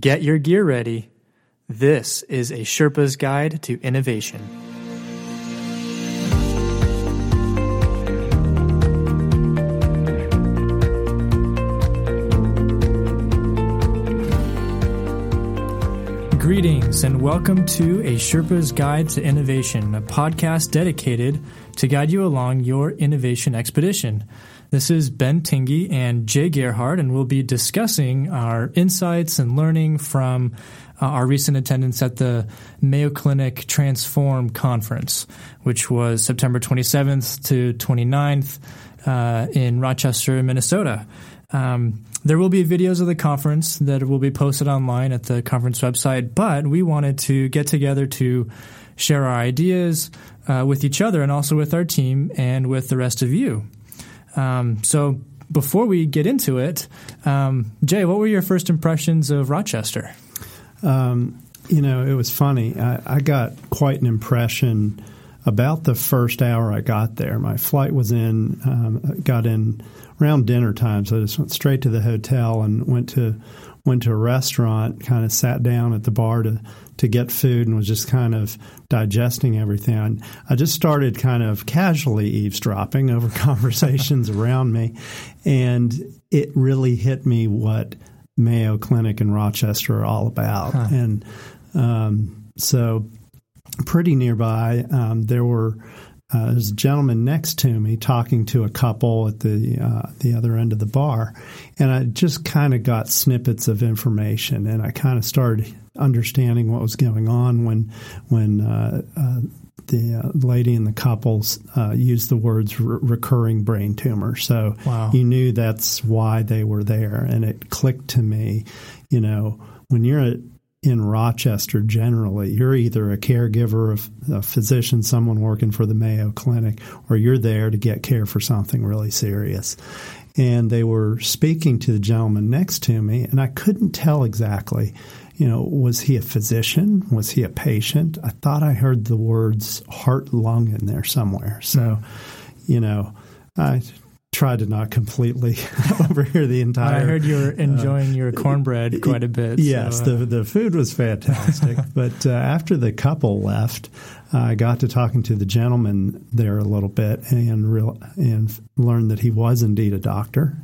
Get your gear ready. This is a Sherpa's Guide to Innovation. Greetings and welcome to A Sherpa's Guide to Innovation, a podcast dedicated to guide you along your innovation expedition. This is Ben Tingey and Jay Gerhart, and we'll be discussing our insights and learning from uh, our recent attendance at the Mayo Clinic Transform Conference, which was September 27th to 29th uh, in Rochester, Minnesota. Um, there will be videos of the conference that will be posted online at the conference website, but we wanted to get together to share our ideas uh, with each other and also with our team and with the rest of you. Um, so before we get into it, um, Jay, what were your first impressions of Rochester? Um, you know, it was funny. I, I, got quite an impression about the first hour I got there. My flight was in, um, got in around dinner time, so I just went straight to the hotel and went to went to a restaurant, kind of sat down at the bar to to get food and was just kind of digesting everything. I just started kind of casually eavesdropping over conversations around me, and it really hit me what Mayo Clinic in Rochester are all about. Huh. And um, so, pretty nearby, um, there were. Uh, there's a gentleman next to me talking to a couple at the uh, the other end of the bar, and I just kind of got snippets of information, and I kind of started understanding what was going on when when uh, uh, the uh, lady and the couples uh, used the words re- recurring brain tumor. So wow. you knew that's why they were there, and it clicked to me. You know, when you're in Rochester, generally, you're either a caregiver, a physician, someone working for the Mayo Clinic, or you're there to get care for something really serious and they were speaking to the gentleman next to me, and I couldn't tell exactly you know, was he a physician? Was he a patient? I thought I heard the words heart lung in there somewhere. So, you know, I tried to not completely overhear the entire. I heard you were uh, enjoying uh, your cornbread quite a bit. Yes, so, uh. the the food was fantastic. but uh, after the couple left, I got to talking to the gentleman there a little bit and real and learned that he was indeed a doctor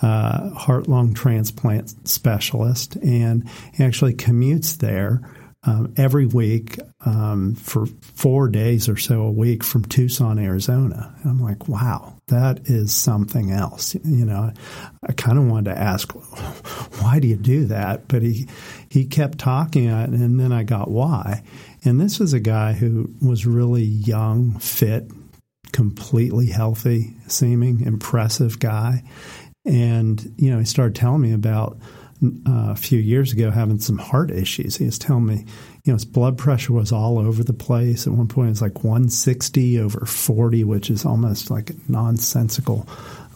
uh, heart lung transplant specialist, and he actually commutes there um, every week um, for four days or so a week from Tucson, Arizona. And I'm like, wow, that is something else. You know, I kind of wanted to ask, why do you do that? But he he kept talking, and then I got why. And this was a guy who was really young, fit, completely healthy seeming, impressive guy. And, you know, he started telling me about uh, a few years ago having some heart issues. He was telling me, you know, his blood pressure was all over the place. At one point, it was like 160 over 40, which is almost like a nonsensical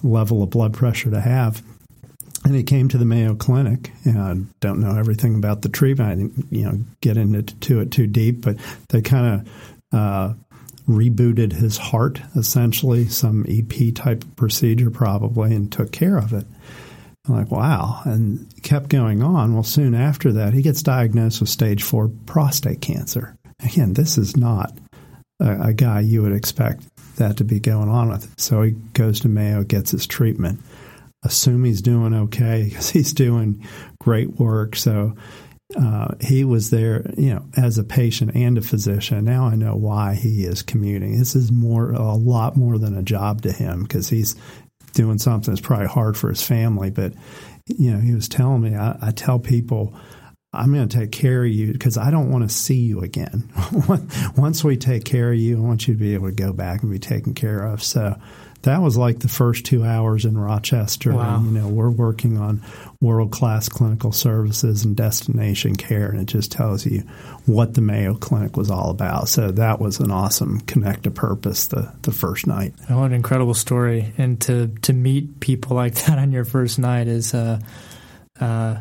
level of blood pressure to have. And he came to the Mayo Clinic. And I don't know everything about the treatment. I didn't, you know, get into it too deep, but they kind of uh, rebooted his heart, essentially, some EP type procedure probably, and took care of it. I'm like, wow. And kept going on. Well, soon after that, he gets diagnosed with stage four prostate cancer. Again, this is not a, a guy you would expect that to be going on with. So he goes to Mayo, gets his treatment. Assume he's doing okay because he's doing great work. So uh, he was there, you know, as a patient and a physician. Now I know why he is commuting. This is more, a lot more than a job to him because he's doing something that's probably hard for his family. But, you know, he was telling me, I, I tell people, I'm going to take care of you because I don't want to see you again. Once we take care of you, I want you to be able to go back and be taken care of. So that was like the first two hours in Rochester. Wow. And, you know, we're working on world class clinical services and destination care, and it just tells you what the Mayo Clinic was all about. So that was an awesome connect to purpose the, the first night. Oh, an incredible story. And to, to meet people like that on your first night is, uh, uh,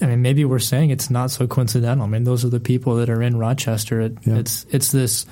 I mean, maybe we're saying it's not so coincidental. I mean, those are the people that are in Rochester. It, yeah. It's it's this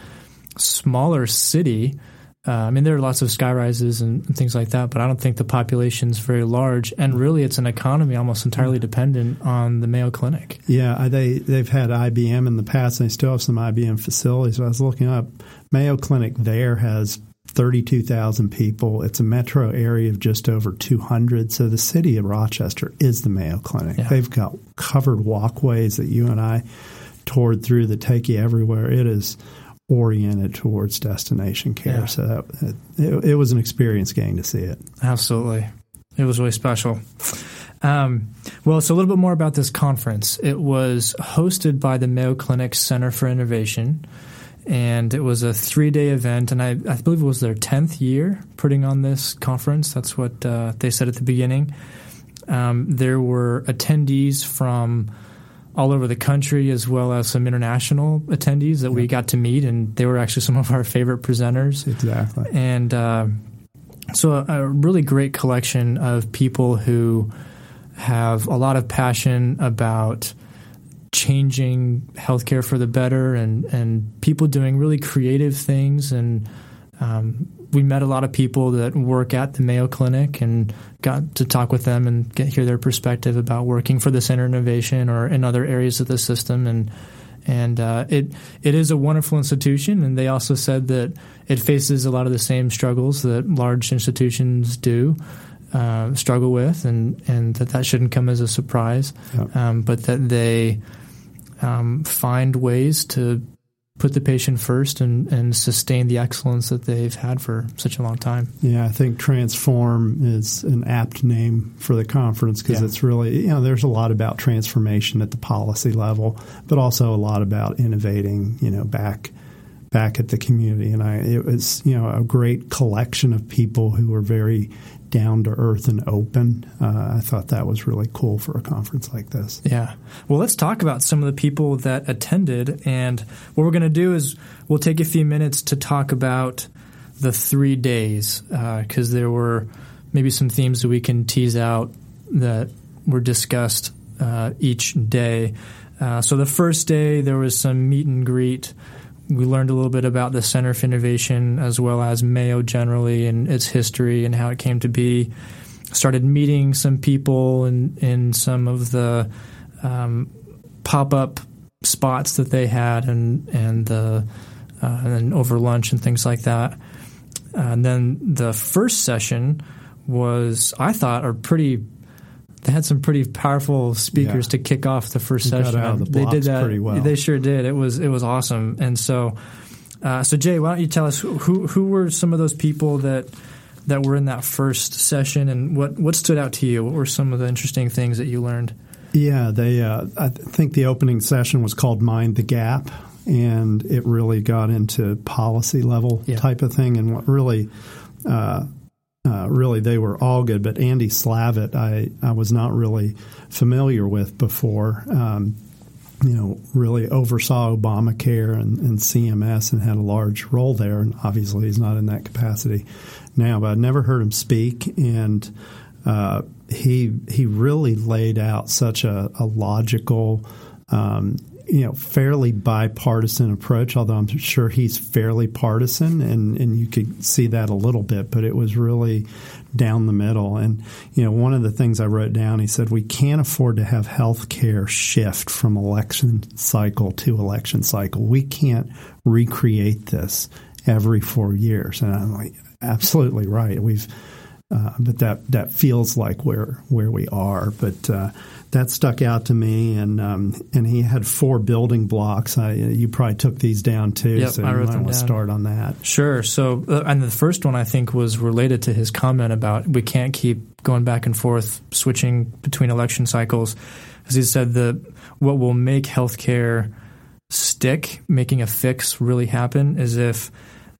smaller city uh, I mean, there are lots of sky rises and, and, things like that, but I don't think the population is very large. And really, it's an economy almost entirely dependent on the Mayo Clinic. Yeah, they they've had IBM in the past, and they still have some IBM facilities. I was looking up Mayo Clinic there has 32,000 people. It's a metro area of just over 200. So the city of Rochester is the Mayo Clinic. Yeah. They've got covered walkways that you and I toured through that take you everywhere. It is oriented towards destination care. Yeah. So that, it, it, was an experience getting to see it. Absolutely. It was really special. Um, well, so a little bit more about this conference. It was hosted by the Mayo Clinic Center for Innovation, and it was a three day event. And I, I, believe it was their 10th year putting on this conference. That's what uh, they said at the beginning. Um, there were attendees from all over the country, as well as some international attendees that we got to meet, and they were actually some of our favorite presenters. Exactly. And uh, so, a, a, really great collection of people who have a lot of passion about changing healthcare for the better, and and people doing really creative things and um, we met a lot of people that work at the Mayo Clinic and got to talk with them and get hear their perspective about working for the Center Innovation or in other areas of the system. And and uh, it it is a wonderful institution. And they also said that it faces a lot of the same struggles that large institutions do uh, struggle with and and that that shouldn't come as a surprise. Um, but that they um, find ways to put the patient first and, and sustain the excellence that they've had for such a long time. Yeah, I think Transform is an apt name for the conference because yeah. it's really, you know, there's a lot about transformation at the policy level, but also a lot about innovating, you know, back back at the community. And I, it was, you know, a great collection of people who were very down to earth and open. Uh, I thought that was really cool for a conference like this. Yeah. Well, let's talk about some of the people that attended. And what we're going to do is we'll take a few minutes to talk about the three days because uh, there were maybe some themes that we can tease out that were discussed uh, each day. Uh, so the first day, there was some meet and greet we learned a little bit about the Center for Innovation as well as Mayo generally and its history and how it came to be. Started meeting some people in, in some of the um, pop up spots that they had and and the uh, and over lunch and things like that. And then the first session was I thought a pretty they had some pretty powerful speakers yeah. to kick off the first you session. The they did that pretty well. They sure did. It was it was awesome. And so, uh, so Jay, why don't you tell us who who were some of those people that that were in that first session, and what what stood out to you? What were some of the interesting things that you learned? Yeah, they. Uh, I think the opening session was called "Mind the Gap," and it really got into policy level yeah. type of thing. And what really uh, uh, really they were all good. But Andy Slavitt, I, I was not really familiar with before. Um, you know, really oversaw Obamacare and, and, CMS and had a large role there. And obviously, he's not in that capacity now. But I'd never heard him speak, and uh, he he really laid out such a, a logical um, you know fairly bipartisan approach. Although I'm sure he's fairly partisan, and and you could see that a little bit, but it was really down the middle. And you know, one of the things I wrote down, he said we can't afford to have health care shift from election cycle to election cycle. We can't recreate this every four years. And I'm like, absolutely right. We've uh, but that that feels like where where we are. But uh, that stuck out to me, and um, and he had four building blocks. I, you probably took these down too, yep, so I wrote you might start on that. Sure. So, uh, and the first one I think was related to his comment about we can't keep going back and forth, switching between election cycles, as he said that what will make healthcare stick, making a fix really happen, is if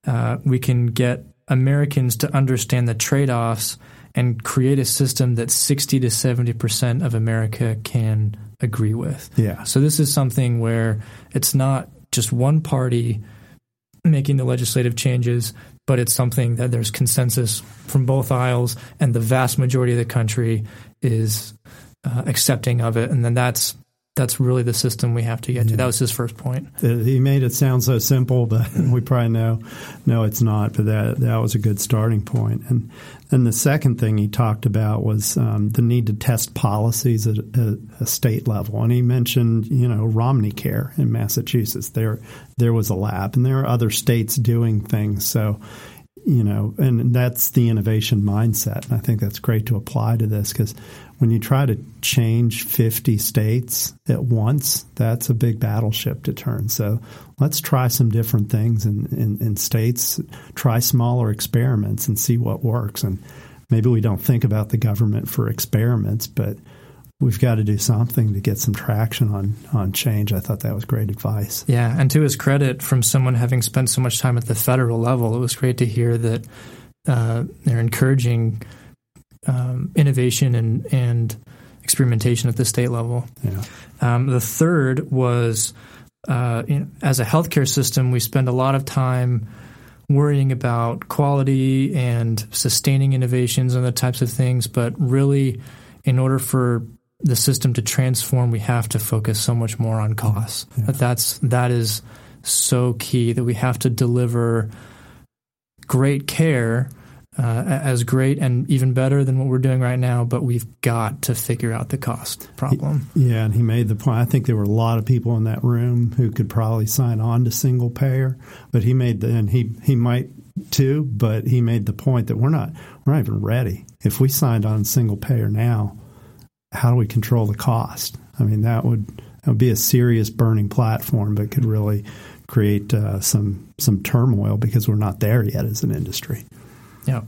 uh, we can get Americans to understand the trade offs and create a system that 60 to 70% of America can agree with. Yeah. So this is something where it's not just one party making the legislative changes, but it's something that there's consensus from both aisles and the vast majority of the country is uh, accepting of it. And then that's that's really the system we have to get yeah. to. That was his first point. He made it sound so simple, but we probably know no, it's not. But that that was a good starting point. And then the second thing he talked about was um, the need to test policies at a, a, state level. And he mentioned, you know, Romney Care in Massachusetts. There there was a lab, and there are other states doing things. So you know, and that's the innovation mindset. And I think that's great to apply to this because when you try to change 50 states at once, that's a big battleship to turn. So let's try some different things in, in, in states, try smaller experiments and see what works. And maybe we don't think about the government for experiments, but we've got to do something to get some traction on on change. I thought that was great advice. Yeah, and to his credit, from someone having spent so much time at the federal level, it was great to hear that uh, they're encouraging um, innovation and and experimentation at the state level. Yeah. Um, the third was uh, you know, as a healthcare system, we spend a lot of time worrying about quality and sustaining innovations and the types of things, but really, in order for the system to transform, we have to focus so much more on costs. Yeah. But that's that is so key that we have to deliver great care uh, as great and even better than what we're doing right now, but we've got to figure out the cost problem. Yeah, and he made the point. I think there were a lot of people in that room who could probably sign on to single payer, but he made the and he he might too, but he made the point that we're not we're not even ready. If we signed on single payer now, how do we control the cost? I mean, that would that would be a serious burning platform, but could really create uh, some some turmoil because we're not there yet as an industry. Yeah.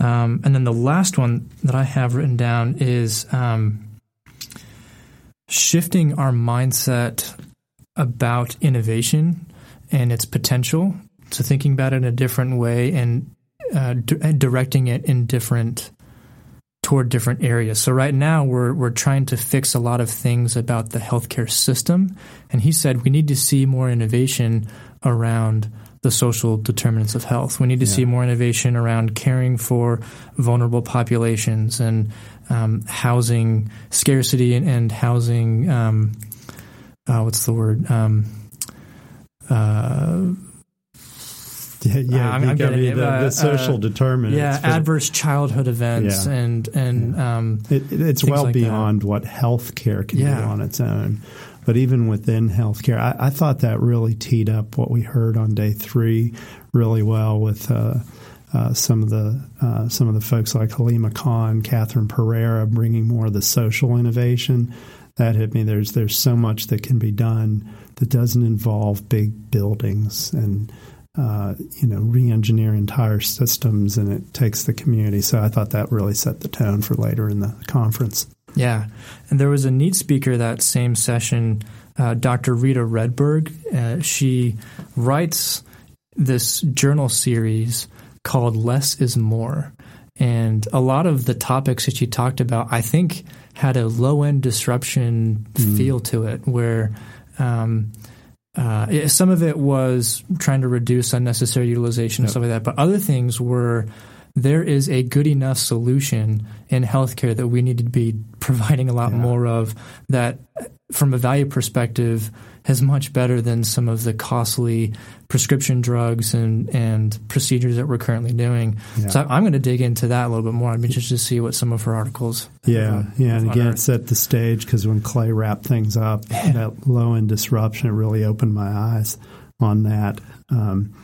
Um, and then the last one that I have written down is um, shifting our mindset about innovation and its potential. So thinking about it in a different way and uh, directing it in different toward different areas. So right now we're we're trying to fix a lot of things about the healthcare system, and he said we need to see more innovation around the social determinants of health. We need to yeah. see more innovation around caring for vulnerable populations and um, housing scarcity and, and housing. Um, uh, what's the word? Um, uh, yeah, yeah, I'm, I'm the, the, uh, social uh, determinants. Yeah, adverse childhood events yeah. and and yeah. um, it, it's well like beyond that. what healthcare can yeah. do on its own. But even within healthcare, I, I, thought that really teed up what we heard on day three really well with. Uh, uh, some of the uh, some of the folks like Halima Khan, Kathryn Perera, bringing more of the social innovation that hit me. There's there's so much that can be done that doesn't involve big buildings and uh, you know, re-engineer entire systems, and it takes the community. So I thought that really set the tone for later in the conference. Yeah, and there was a neat speaker that same session, uh, Dr. Rita Redberg. Uh, she writes this journal series called "Less Is More," and a lot of the topics that she talked about, I think, had a low-end disruption mm. feel to it, where um, uh, some of it was trying to reduce unnecessary utilization and yep. stuff like that, but other things were there is a good enough solution in healthcare that we need to be providing a lot yeah. more of that from a value perspective is much better than some of the costly prescription drugs and, and procedures that we're currently doing. Yeah. So I'm going to dig into that a little bit more. I'm interested to see what some of her articles. Yeah, yeah, and again, set the stage because when Clay wrapped things up, yeah. that low end disruption, it really opened my eyes on that. Um,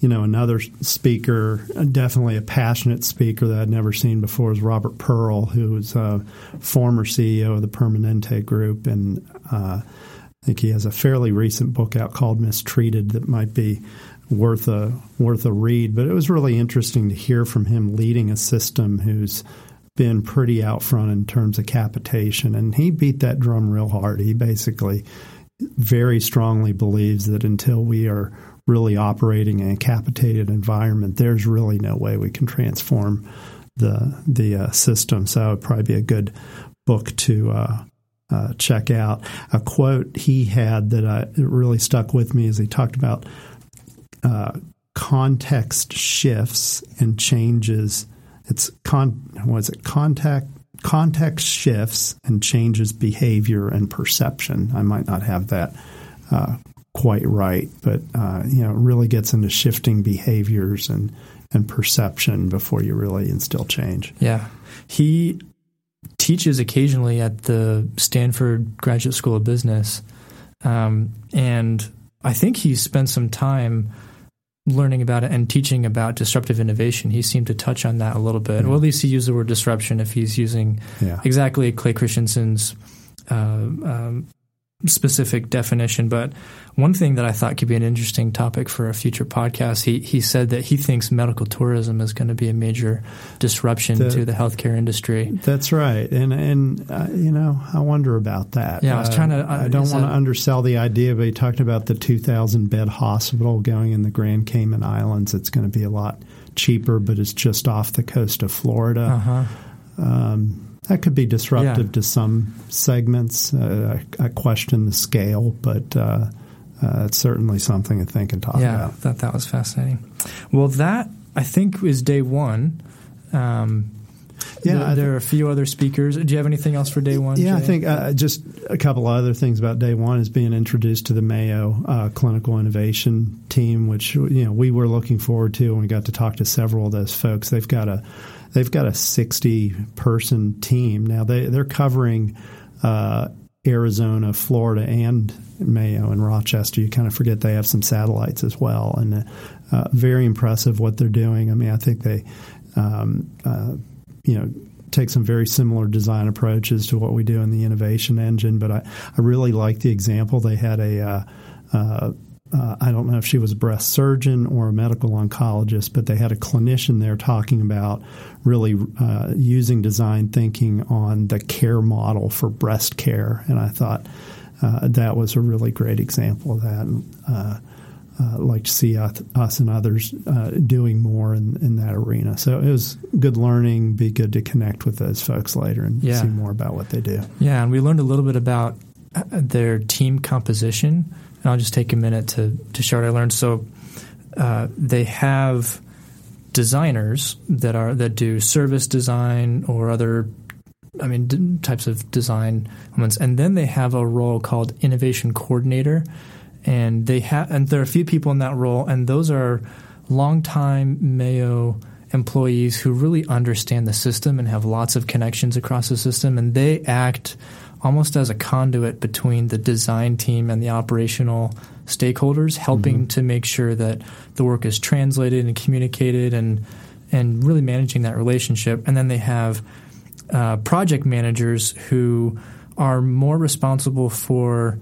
you know, another speaker, definitely a passionate speaker that I'd never seen before, is Robert Pearl, who was a former CEO of the Permanente Group, and uh, I think he has a fairly recent book out called Mistreated that might be worth a worth a read. But it was really interesting to hear from him leading a system who's been pretty out front in terms of capitation, and he beat that drum real hard. He basically very strongly believes that until we are really operating in a capitated environment, there's really no way we can transform the the uh, system. So it would probably be a good book to uh, uh, check out. A quote he had that I, really stuck with me is he talked about uh, context shifts and changes. It's con was it contact context shifts and changes behavior and perception. I might not have that uh, quite right, but uh, you know, really gets into shifting behaviors and and perception before you really instill change. Yeah, he teaches occasionally at the Stanford Graduate School of Business, um, and I think he spent some time learning about it and teaching about disruptive innovation. He seemed to touch on that a little bit. Yeah. Well, at least he used the word disruption if he's using yeah. exactly Clay Christensen's uh, um, specific definition. But one thing that I thought could be an interesting topic for a future podcast, he he said that he thinks medical tourism is going to be a major disruption to the healthcare industry. That's right, and and uh, you know I wonder about that. Yeah, I was trying to. Uh, I don't want to undersell the idea, but he talked about the two thousand bed hospital going in the Grand Cayman Islands. It's going to be a lot cheaper, but it's just off the coast of Florida. Uh-huh. Um, that could be disruptive yeah. to some segments. Uh, I, I, question the scale, but uh, uh, it's certainly something to think and talk yeah, about. Yeah, thought that was fascinating. Well, that I think is day one. Um, yeah, there, there, are a few other speakers. Do you have anything else for day one? Yeah, Jay? I think uh, just a couple other things about day one is being introduced to the Mayo uh, Clinical Innovation Team, which you know we were looking forward to, and we got to talk to several of those folks. They've got a they've got a 60 person team. Now they, they're covering uh, Arizona, Florida, and Mayo and Rochester. You kind of forget they have some satellites as well. And uh, very impressive what they're doing. I mean, I think they, um, uh, you know, take some very similar design approaches to what we do in the innovation engine. But I, I really like the example. They had a uh, uh uh, I don't know if she was a breast surgeon or a medical oncologist, but they had a clinician there talking about really uh, using design thinking on the care model for breast care. And I thought uh, that was a really great example of that. And, uh, uh, like to see us, us and others uh, doing more in, in, that arena. So it was good learning. Be good to connect with those folks later and yeah. see more about what they do. Yeah, and we learned a little bit about their team composition and I'll just take a minute to, to share what I learned. So uh, they have designers that are that do service design or other I mean d- types of design elements and then they have a role called innovation coordinator. And they have and there are a few people in that role. And those are longtime Mayo employees who really understand the system and have lots of connections across the system. And they act almost as a conduit between the design team and the operational stakeholders, helping mm-hmm. to make sure that the work is translated and communicated and and really managing that relationship. And then they have uh, project managers who are more responsible for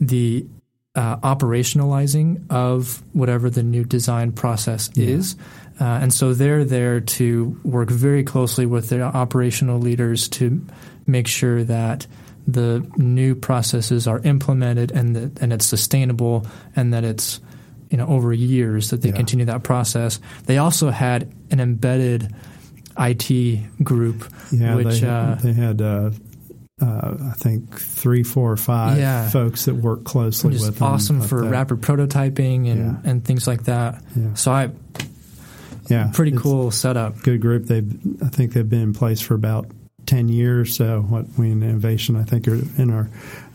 the uh, operationalizing of whatever the new design process yeah. is. Uh, and so they're there to work very closely with their operational leaders to make sure that the new processes are implemented and that and it's sustainable and that it's you know over years that they yeah. continue that process. They also had an embedded IT group, yeah, which they, uh, they had. Uh, uh, I think three, four, or five yeah. folks that work closely Just with them. awesome for that. rapid prototyping and, and things like that. So I, yeah, pretty cool setup. Good group. They, I think they've been in place for about 10 years. So what we in innovation, I think, are in our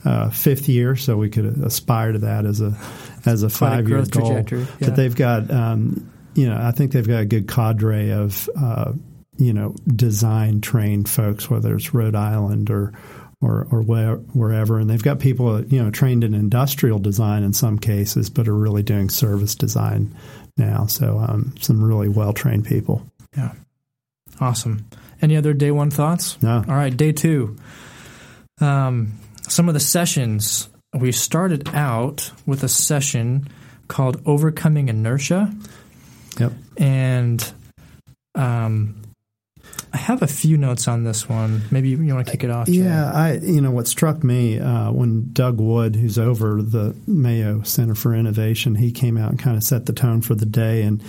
uh, fifth year. So we could aspire to that as a as a five year goal. Yeah. But they've got, um, you know, I think they've got a good cadre of, uh, you know, design trained folks, whether it's Rhode Island or or, or where, wherever. And they've got people, you know, trained in industrial design in some cases, but are really doing service design now. So um, some really well trained people. Yeah. Awesome. Any other day one thoughts? No. All right, day two. Um, some of the sessions. We started out with a session called Overcoming Inertia. Yep. And um, I have a few notes on this one. Maybe you want to kick it off. Jay. Yeah, I you know what struck me uh, when Doug Wood, who's over the Mayo Center for Innovation, he came out and kind of set the tone for the day, and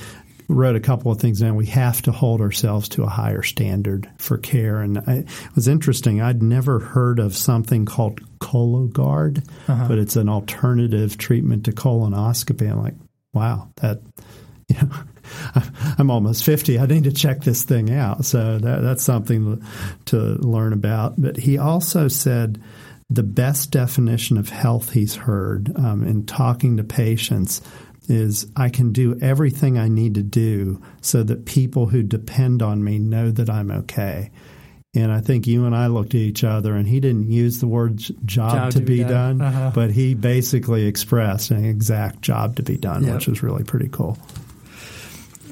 wrote a couple of things down. We have to hold ourselves to a higher standard for care. And I, it was interesting. I'd never heard of something called Cologuard, uh-huh. but it's an alternative treatment to colonoscopy. I'm like, wow, that, you know, I'm almost 50. I need to check this thing out. So that, that's something to learn about. But he also said the best definition of health he's heard um, in talking to patients is I can do everything I need to do so that people who depend on me know that I'm okay. And I think you and I looked at each other, and he didn't use the word job, job to, to, be, be done, done uh-huh. but he basically expressed an exact job to be done, yep. which was really pretty cool.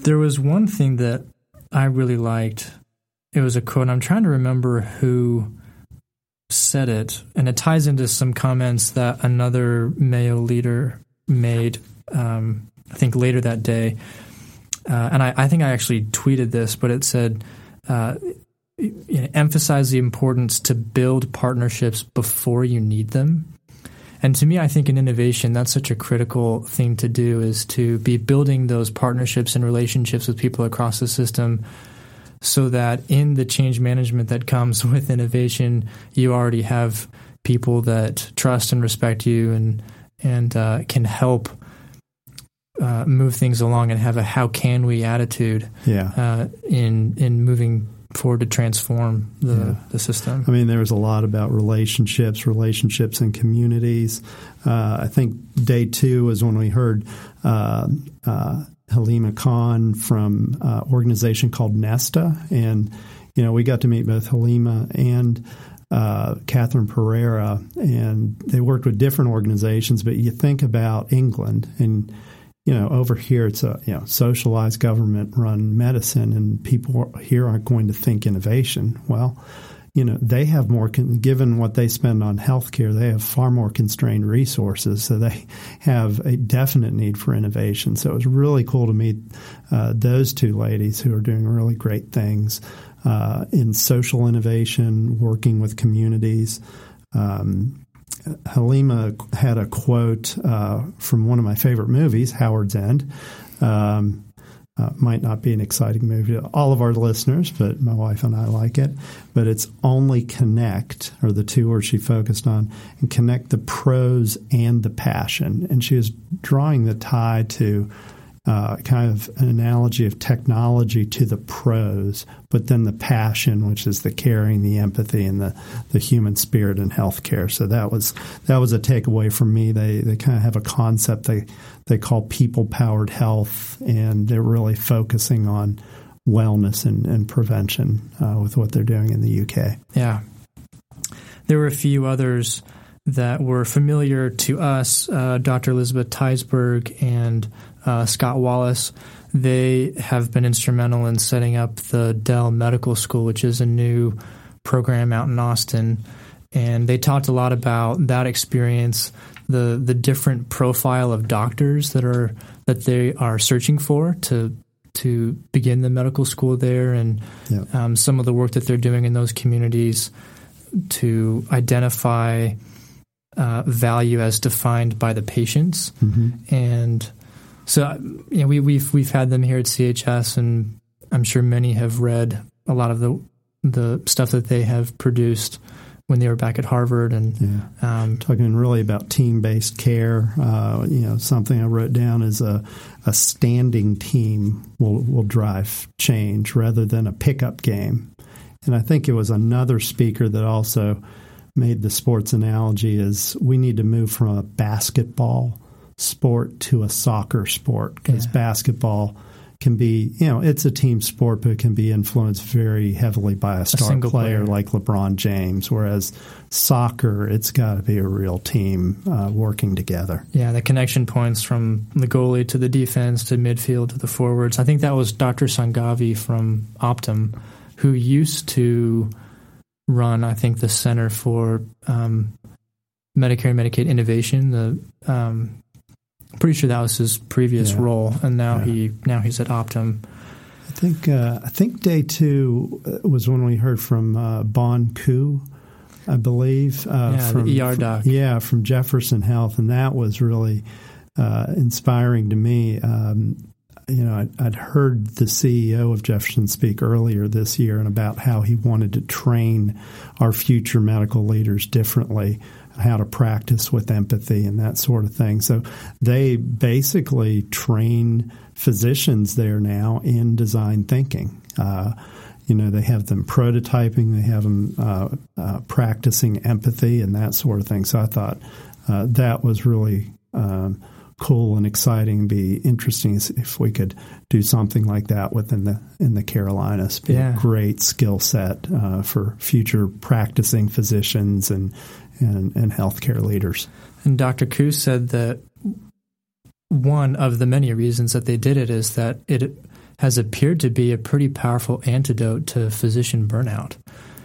There was one thing that I really liked. It was a quote. I'm trying to remember who said it, and it ties into some comments that another Mayo leader made. Um, I think later that day, uh, and I, I, think I actually tweeted this, but it said. Uh, you know, emphasize the importance to build partnerships before you need them. And to me, I think in innovation, that's such a critical thing to do is to be building those partnerships and relationships with people across the system so that in the change management that comes with innovation, you already have people that trust and respect you and and uh, can help uh, move things along and have a how can we attitude yeah. uh, in in moving forward to transform the, yeah. the system. I mean, there was a lot about relationships, relationships and communities. Uh, I think day two was when we heard uh, uh, Halima Khan from an uh, organization called Nesta, and you know we got to meet both Halima and. Uh, Kathryn Perera, and they worked with different organizations. But you think about England, and you know, over here it's a you know socialized government run medicine, and people here aren't going to think innovation. Well, you know, they have more given what they spend on healthcare, they have far more constrained resources, so they have a definite need for innovation. So it was really cool to meet uh, those two ladies who are doing really great things uh, in social innovation, working with communities. Um, Halima had a quote uh, from one of my favorite movies, Howard's End. Um, uh, might not be an exciting movie to all of our listeners, but my wife and I like it. But it's only connect, or the two words she focused on, and connect the prose and the passion. And she was drawing the tie to uh, kind of an analogy of technology to the prose, but then the passion, which is the caring, the empathy, and the, the human spirit in healthcare. So that was that was a takeaway for me. They they kind of have a concept they they call people powered health, and they're really focusing on wellness and, and prevention uh, with what they're doing in the UK. Yeah, there were a few others that were familiar to us, uh, Dr. Elizabeth Teisberg and uh, Scott Wallace. They have been instrumental in setting up the Dell Medical School, which is a new program out in Austin. And they talked a lot about that experience, the the different profile of doctors that are that they are searching for to to begin the medical school there, and um, some of the work that they're doing in those communities to identify uh, value as defined by the patients mm-hmm. and so you know, we, we've we've had them here at CHS, and I'm sure many have read a lot of the the stuff that they have produced when they were back at Harvard, and yeah. um, talking really about team based care. Uh, you know, something I wrote down is a a standing team will will drive change rather than a pickup game. And I think it was another speaker that also made the sports analogy is we need to move from a basketball sport to a soccer sport because yeah. basketball can be, you know, it's a team sport, but it can be influenced very heavily by a star a player, player, like LeBron James. Whereas soccer, it's got to be a real team uh, working together. Yeah, the connection points from the goalie to the defense to midfield to the forwards. I think that was Dr. Sanghavi from Optum who used to run, I think, the Center for um, Medicare and Medicaid Innovation, the um, pretty sure that was his previous yeah. role, and now yeah. he now he's at Optum. I think uh, I think day two uh, was when we heard from uh, Bon Ku, I believe. Uh, yeah, from, the ER doc. From, yeah, from Jefferson Health, and that was really uh, inspiring to me. Um, you know, I'd, I'd, heard the CEO of Jefferson speak earlier this year and about how he wanted to train our future medical leaders differently, how to practice with empathy and that sort of thing. So they basically train physicians there now in design thinking. Uh, you know, they have them prototyping, they have them uh, uh, practicing empathy and that sort of thing. So I thought uh, that was really um, cool and exciting. Be interesting if we could do something like that within the in the Carolinas. Be yeah. a great skill set uh, for future practicing physicians and, and and healthcare leaders. And Dr. Ku said that one of the many reasons that they did it is that it has appeared to be a pretty powerful antidote to physician burnout.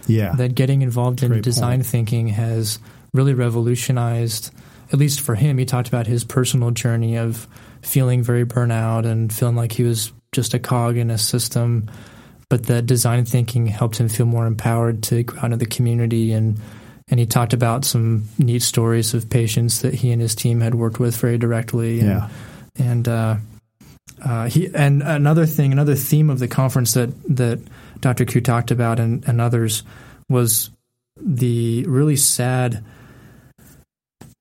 Yeah. That getting involved in design point. thinking has really revolutionized, at least for him, he talked about his personal journey of feeling very burnout and feeling like he was just a cog in a system. But that design thinking helped him feel more empowered to go out into the community and and he talked about some neat stories of patients that he and his team had worked with very directly. And, yeah. And uh, uh, he and another thing, another theme of the conference that that Dr. Ku talked about and, and others was the really sad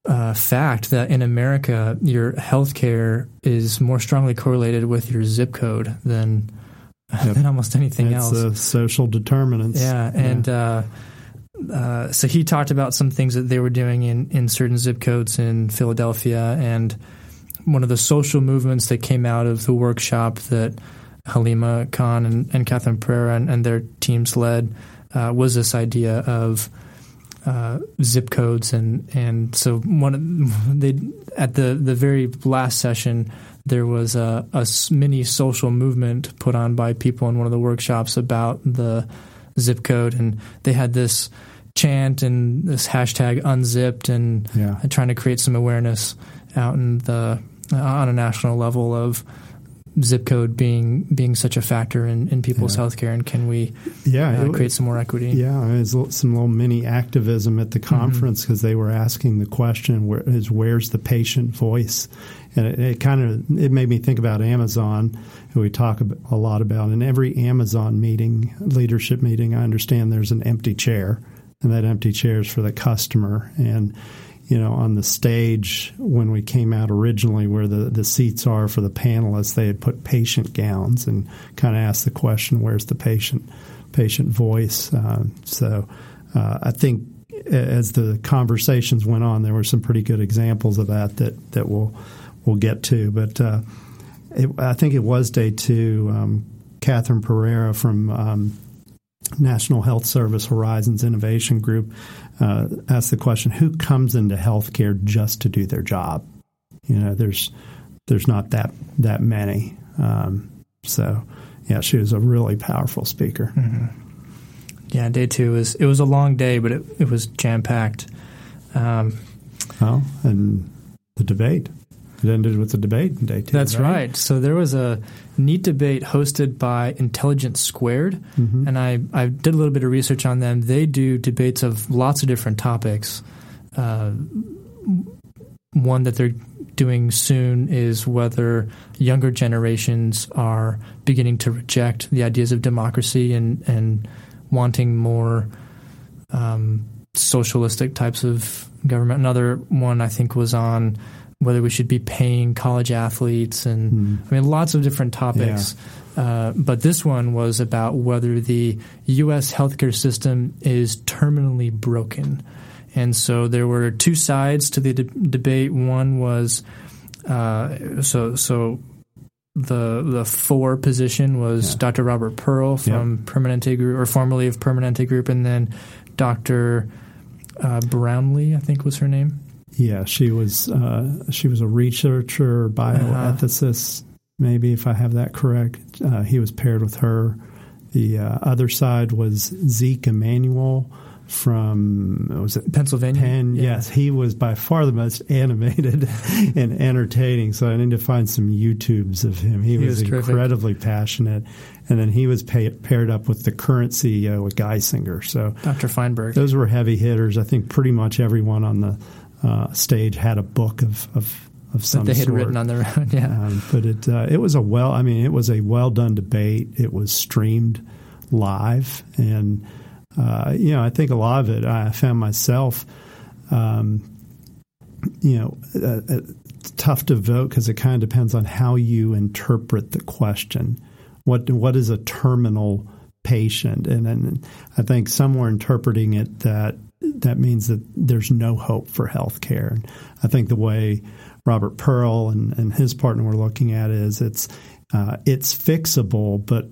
uh, fact that in America, your healthcare is more strongly correlated with your zip code than yep. than almost anything it's else. social determinants. Yeah, and uh, uh, so he talked about some things that they were doing in in certain zip codes in Philadelphia and one of the social movements that came out of the workshop that Halima Khan and, and Kathryn Perera and, and their teams led uh, was this idea of uh, zip codes and and so one they at the the very last session there was a, a mini social movement put on by people in one of the workshops about the zip code and they had this chant and this hashtag unzipped and, yeah. and trying to create some awareness out in the uh, on a national level of zip code being being such a factor in, in people's yeah. healthcare, and can we yeah uh, create some more equity? Yeah, there's some little mini activism at the mm-hmm. conference because mm-hmm. they were asking the question: where, is where's the patient voice? And it, it kind of it made me think about Amazon, who we talk a lot about. In every Amazon meeting, leadership meeting, I understand there's an empty chair, and that empty chair is for the customer and you know, on the stage when we came out originally, where the, the seats are for the panelists, they had put patient gowns and kind of asked the question, "Where's the patient patient voice?" Uh, so, uh, I think as the conversations went on, there were some pretty good examples of that that that we'll we'll get to. But uh, it, I think it was day two. Um, Kathryn Perera from um, National Health Service Horizons Innovation Group uh, asked the question: Who comes into healthcare just to do their job? You know, there's there's not that that many. Um, so, yeah, she was a really powerful speaker. Mm-hmm. Yeah, day two was it was a long day, but it, it was jam packed. Um, well, and the debate. It ended with a debate in day two. That's right? right. So there was a neat debate hosted by Intelligence Squared, mm-hmm. and I, I did a little bit of research on them. They do debates of lots of different topics. Uh, one that they're doing soon is whether younger generations are beginning to reject the ideas of democracy and, and wanting more um, socialistic types of government. Another one I think was on whether we should be paying college athletes, and mm. I mean, lots of different topics. Yeah. Uh, but this one was about whether the U.S. healthcare system is terminally broken. And so there were two sides to the de- debate. One was uh, so so the the for position was yeah. Dr. Robert Pearl from yeah. Permanente Group, or formerly of Permanente Group, and then Dr. Uh, Brownlee, I think was her name. Yeah, she was uh, she was a researcher, bioethicist, uh-huh. maybe if I have that correct. Uh, he was paired with her. The uh, other side was Zeke Emanuel from was it Pennsylvania? Penn. Yeah. Yes, he was by far the most animated and entertaining. So I need to find some YouTubes of him. He, he was, was incredibly passionate, and then he was pay, paired up with the current CEO, with Geisinger. So Dr. Feinberg. Those were heavy hitters. I think pretty much everyone on the uh, stage had a book of, of of some that they had sort. written on their own. Yeah, Um, but it uh, it was a well. I mean, it was a well done debate. It was streamed live, and uh, you know, I think a lot of it. I found myself, um, you know, uh, uh, tough to vote because it kind of depends on how you interpret the question. What what is a terminal patient? And, and I think some were interpreting it that that means that there's no hope for health care. And I think the way Robert Pearl and, and his partner were looking at it is it's uh, it's fixable, but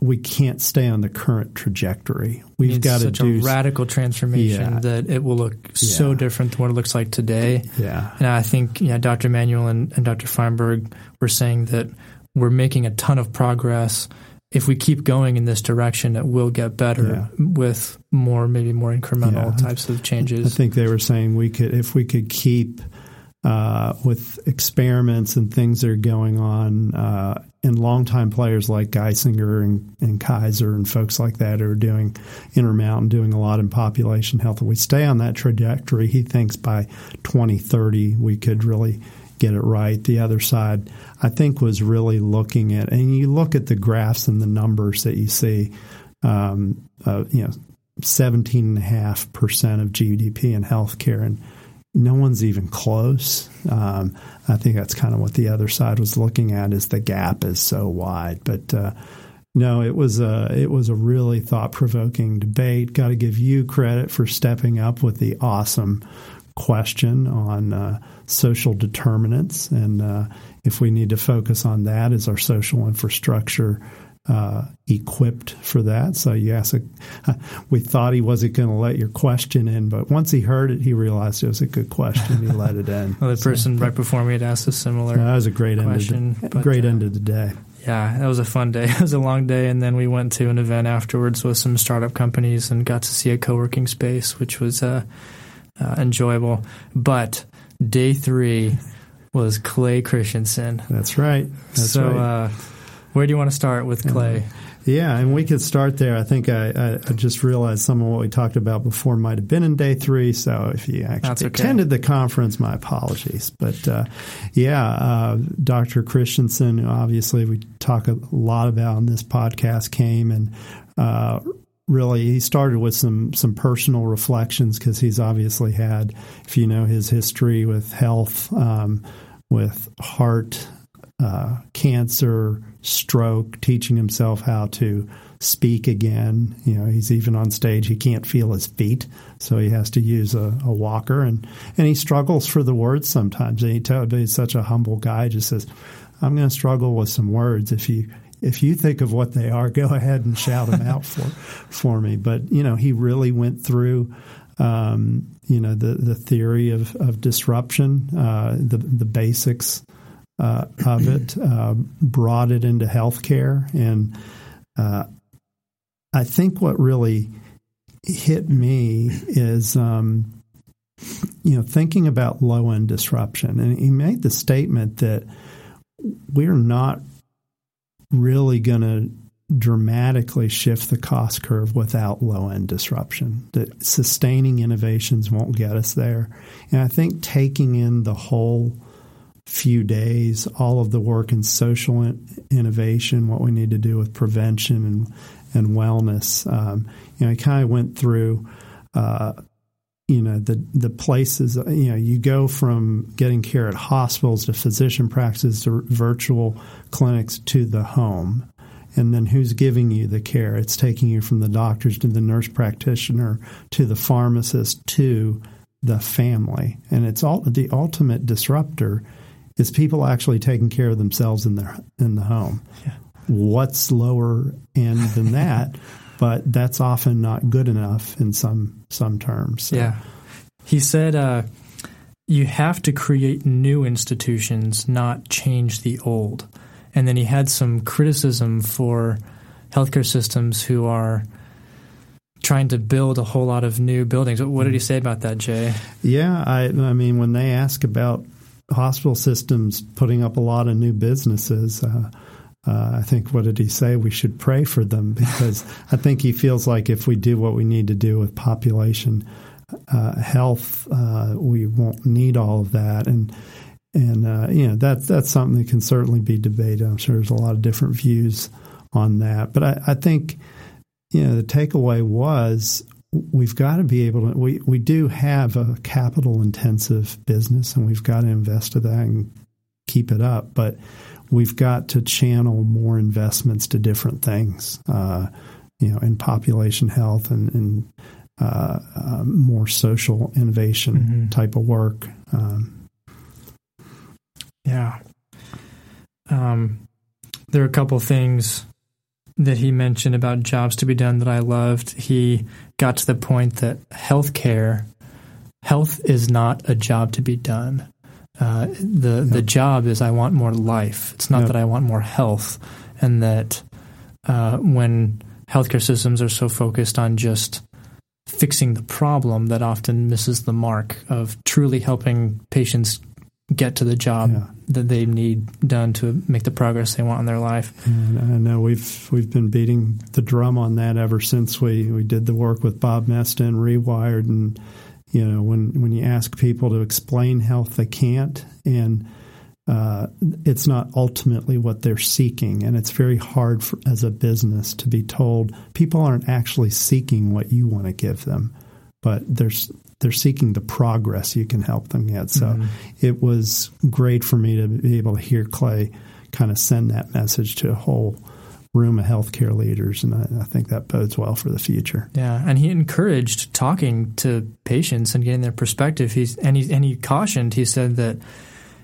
we can't stay on the current trajectory. We've got to such do a radical transformation Yeah. that it will look so different than what it looks like today. yeah And I think yeah, Dr. Manuel and, and Dr. Feinberg were saying that we're making a ton of progress. If we keep going in this direction, it will get better with more, maybe more incremental Yeah. types of changes. I think they were saying we could if we could keep uh, with experiments and things that are going on uh, and longtime players like Geisinger and, and Kaiser and folks like that who are doing Intermountain, doing a lot in population health. If we stay on that trajectory, he thinks by 2030 we could really get it right. The other side, I think, was really looking at, and you look at the graphs and the numbers that you see, um, uh, you know, 17.5% of GDP in healthcare, and no one's even close. Um, I think that's kind of what the other side was looking at is the gap is so wide. But uh, no, it was a it was a really thought provoking debate. Got to give you credit for stepping up with the awesome question on uh, social determinants, and uh, if we need to focus on that, is our social infrastructure uh, equipped for that? So you a, we thought he wasn't going to let your question in, but once he heard it, he realized it was a good question. He let it in. well, the So, person right before me had asked a similar. that was a great question, end. Of the, but, great uh, end of the day. Yeah, that was a fun day. It was a long day, and then we went to an event afterwards with some startup companies and got to see a co-working space, which was uh, uh, enjoyable. But day three was Clay Christensen. That's right. That's so, right. uh, where do you want to start with Clay? Yeah, and we could start there. I think I, I, I just realized some of what we talked about before might have been in day three. So if you actually okay. attended the conference, my apologies. But uh, yeah, uh, Dr. Christensen, obviously we talk a lot about on this podcast, came and uh, really he started with some some personal reflections because he's obviously had, if you know his history with health, um, with heart uh, cancer, stroke, teaching himself how to speak again. You know, he's even on stage, he can't feel his feet, so he has to use a, a walker, and, and he struggles for the words sometimes. And he he's such a humble guy, just says, I'm going to struggle with some words. If you if you think of what they are, go ahead and shout them out for for me. But you know, he really went through um, you know the the theory of of disruption, uh, the the basics uh, of it, uh, brought it into healthcare, and uh, I think what really hit me is. Um, you know, thinking about low end disruption, and he made the statement that we're not really going to dramatically shift the cost curve without low end disruption. That sustaining innovations won't get us there. And I think taking in the whole few days, all of the work in social in- innovation, what we need to do with prevention and and wellness. Um, you know, I kind of went through. Uh, you know the the places you know you go from getting care at hospitals to physician practices to virtual clinics to the home. And then who's giving you the care? It's taking you from the doctors to the nurse practitioner to the pharmacist to the family. And it's all the ultimate disruptor is people actually taking care of themselves in their in the home. Yeah. what's lower end than that but that's often not good enough in some some terms. So, Yeah. He said uh, you have to create new institutions, not change the old. And then he had some criticism for healthcare systems who are trying to build a whole lot of new buildings. What did he say about that, Jay? Yeah, I, I mean, when they ask about hospital systems putting up a lot of new businesses, uh, uh, I think what did he say? We should pray for them because I think he feels like if we do what we need to do with population uh, health, uh, we won't need all of that. And and uh, you know that's that's something that can certainly be debated. I'm sure there's a lot of different views on that, but I, I think you know the takeaway was we've got to be able to we, we do have a capital intensive business and we've got to invest in that and keep it up but we've got to channel more investments to different things uh, you know in population health and, and uh, uh, more social innovation mm-hmm. type of work um, yeah um, there are a couple things that he mentioned about jobs to be done that I loved. He got to the point that healthcare, health is not a job to be done. Uh, the the job is I want more life. It's not that I want more health, and that uh, when healthcare systems are so focused on just fixing the problem, that often misses the mark of truly helping patients get to the job yeah. that they need done to make the progress they want in their life. And I know we've we've been beating the drum on that ever since we, we did the work with Bob Moesta and Rewired. And you know, when when you ask people to explain health, they can't, and uh, it's not ultimately what they're seeking. And it's very hard for, as a business to be told people aren't actually seeking what you want to give them but there's they're seeking the progress you can help them get. So mm-hmm. it was great for me to be able to hear Clay kind of send that message to a whole room of healthcare leaders, and I, I, think that bodes well for the future. Yeah, and he encouraged talking to patients and getting their perspective. He's and he and he cautioned. He said that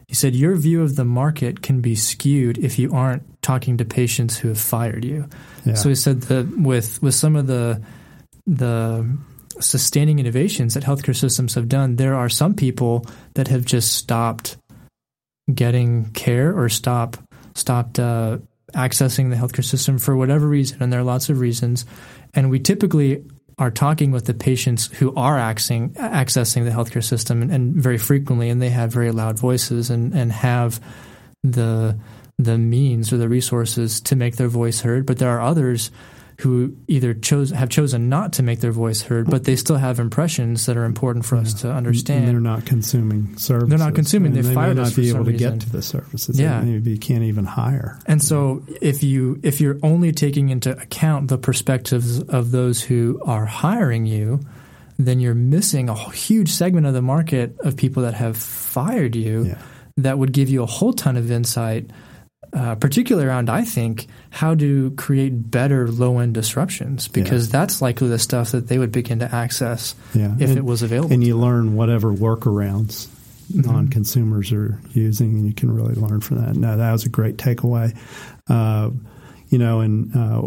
he said your view of the market can be skewed if you aren't talking to patients who have fired you. Yeah. So he said that with with some of the the sustaining innovations that healthcare systems have done, there are some people that have just stopped getting care or stop stopped uh, accessing the healthcare system for whatever reason, and there are lots of reasons. And we typically are talking with the patients who are accessing, accessing the healthcare system, and, and very frequently, and they have very loud voices and, and have the the means or the resources to make their voice heard. But there are others who either chose have chosen not to make their voice heard, but they still have impressions that are important for us to understand. And they're not consuming services. They're not consuming. They, they fired may not be able to reason. get to the services. Yeah, maybe you can't even hire. And so, if you if you're only taking into account the perspectives of those who are hiring you, then you're missing a huge segment of the market of people that have fired you. Yeah. That would give you a whole ton of insight uh, particularly around, I think, how to create better low end disruptions because yeah. that's likely the stuff that they would begin to access yeah. if and, it was available. And you learn whatever workarounds mm-hmm. non consumers are using, and you can really learn from that. No, that was a great takeaway. Uh, you know, in uh,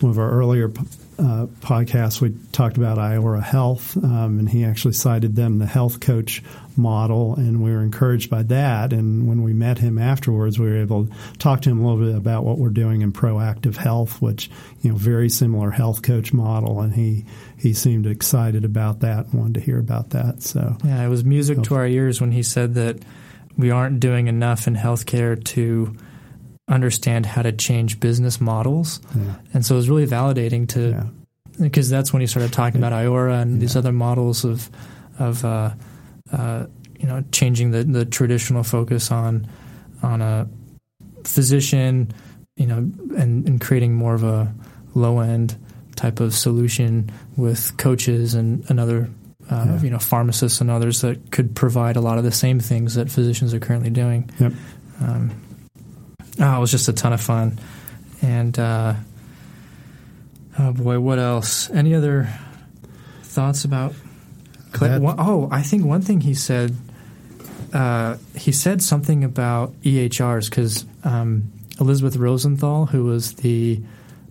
one of our earlier uh, podcasts, we talked about Iora Health, um, and he actually cited them the health coach model, and we were encouraged by that. And when we met him afterwards, we were able to talk to him a little bit about what we're doing in proactive health, which you know very similar health coach model, and he he seemed excited about that and wanted to hear about that. So yeah, it was music to our ears when he said that we aren't doing enough in healthcare to understand how to change business models. Yeah. And so it was really validating to because yeah. that's when he started talking about Iora and yeah. these other models of of uh, uh, you know changing the, the traditional focus on on a physician, you know, and, and creating more of a low end type of solution with coaches and another uh, yeah. you know pharmacists and others that could provide a lot of the same things that physicians are currently doing. Yep. Um, oh, it was just a ton of fun, and uh, oh boy, what else? Any other thoughts about? Clay? oh, I think one thing he said. Uh, he said something about EHRs because um, Elizabeth Rosenthal, who was the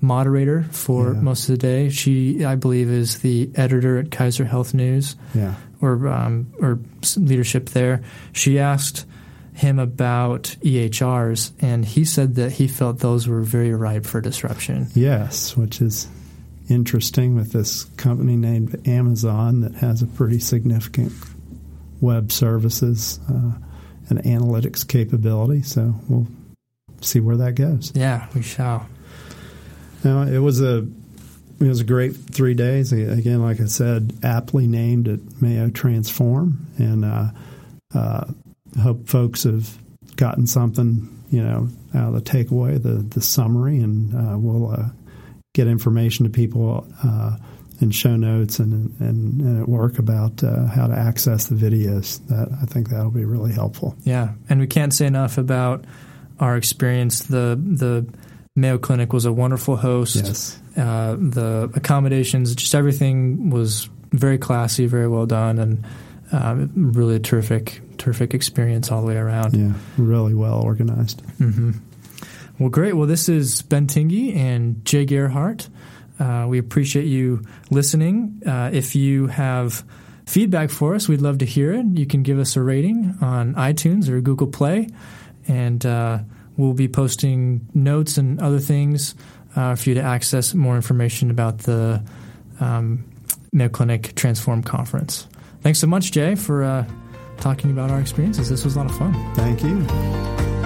moderator for yeah. most of the day. She, I believe, is the editor at Kaiser Health News, yeah. or um, or leadership there. She asked him about EHRs, and he said that he felt those were very ripe for disruption. Yes, which is interesting with this company named Amazon that has a pretty significant web services uh, and analytics capability. So we'll see where that goes. Yeah, we shall. Now it was a it was a great three days. Again, like I said, aptly named at Mayo Transform, and uh, uh, hope folks have gotten something, you know, out of the takeaway, the the summary, and uh, we'll uh, get information to people uh, in show notes and, and, and at work about uh, how to access the videos. That I think that'll be really helpful. Yeah, and we can't say enough about our experience. The the Mayo Clinic was a wonderful host. Yes. Uh, the accommodations, just everything was very classy, very well done, and uh, really a terrific, terrific experience all the way around. Yeah, really well organized. Mm-hmm. Well, great. Well, this is Ben Tingey and Jay Gerhart. Uh, we appreciate you listening. Uh, if you have feedback for us, we'd love to hear it. You can give us a rating on iTunes or Google Play, and uh, we'll be posting notes and other things uh, for you to access more information about the um, Mayo Clinic Transform Conference. Thanks so much, Jay, for uh, talking about our experiences. This was a lot of fun. Thank you.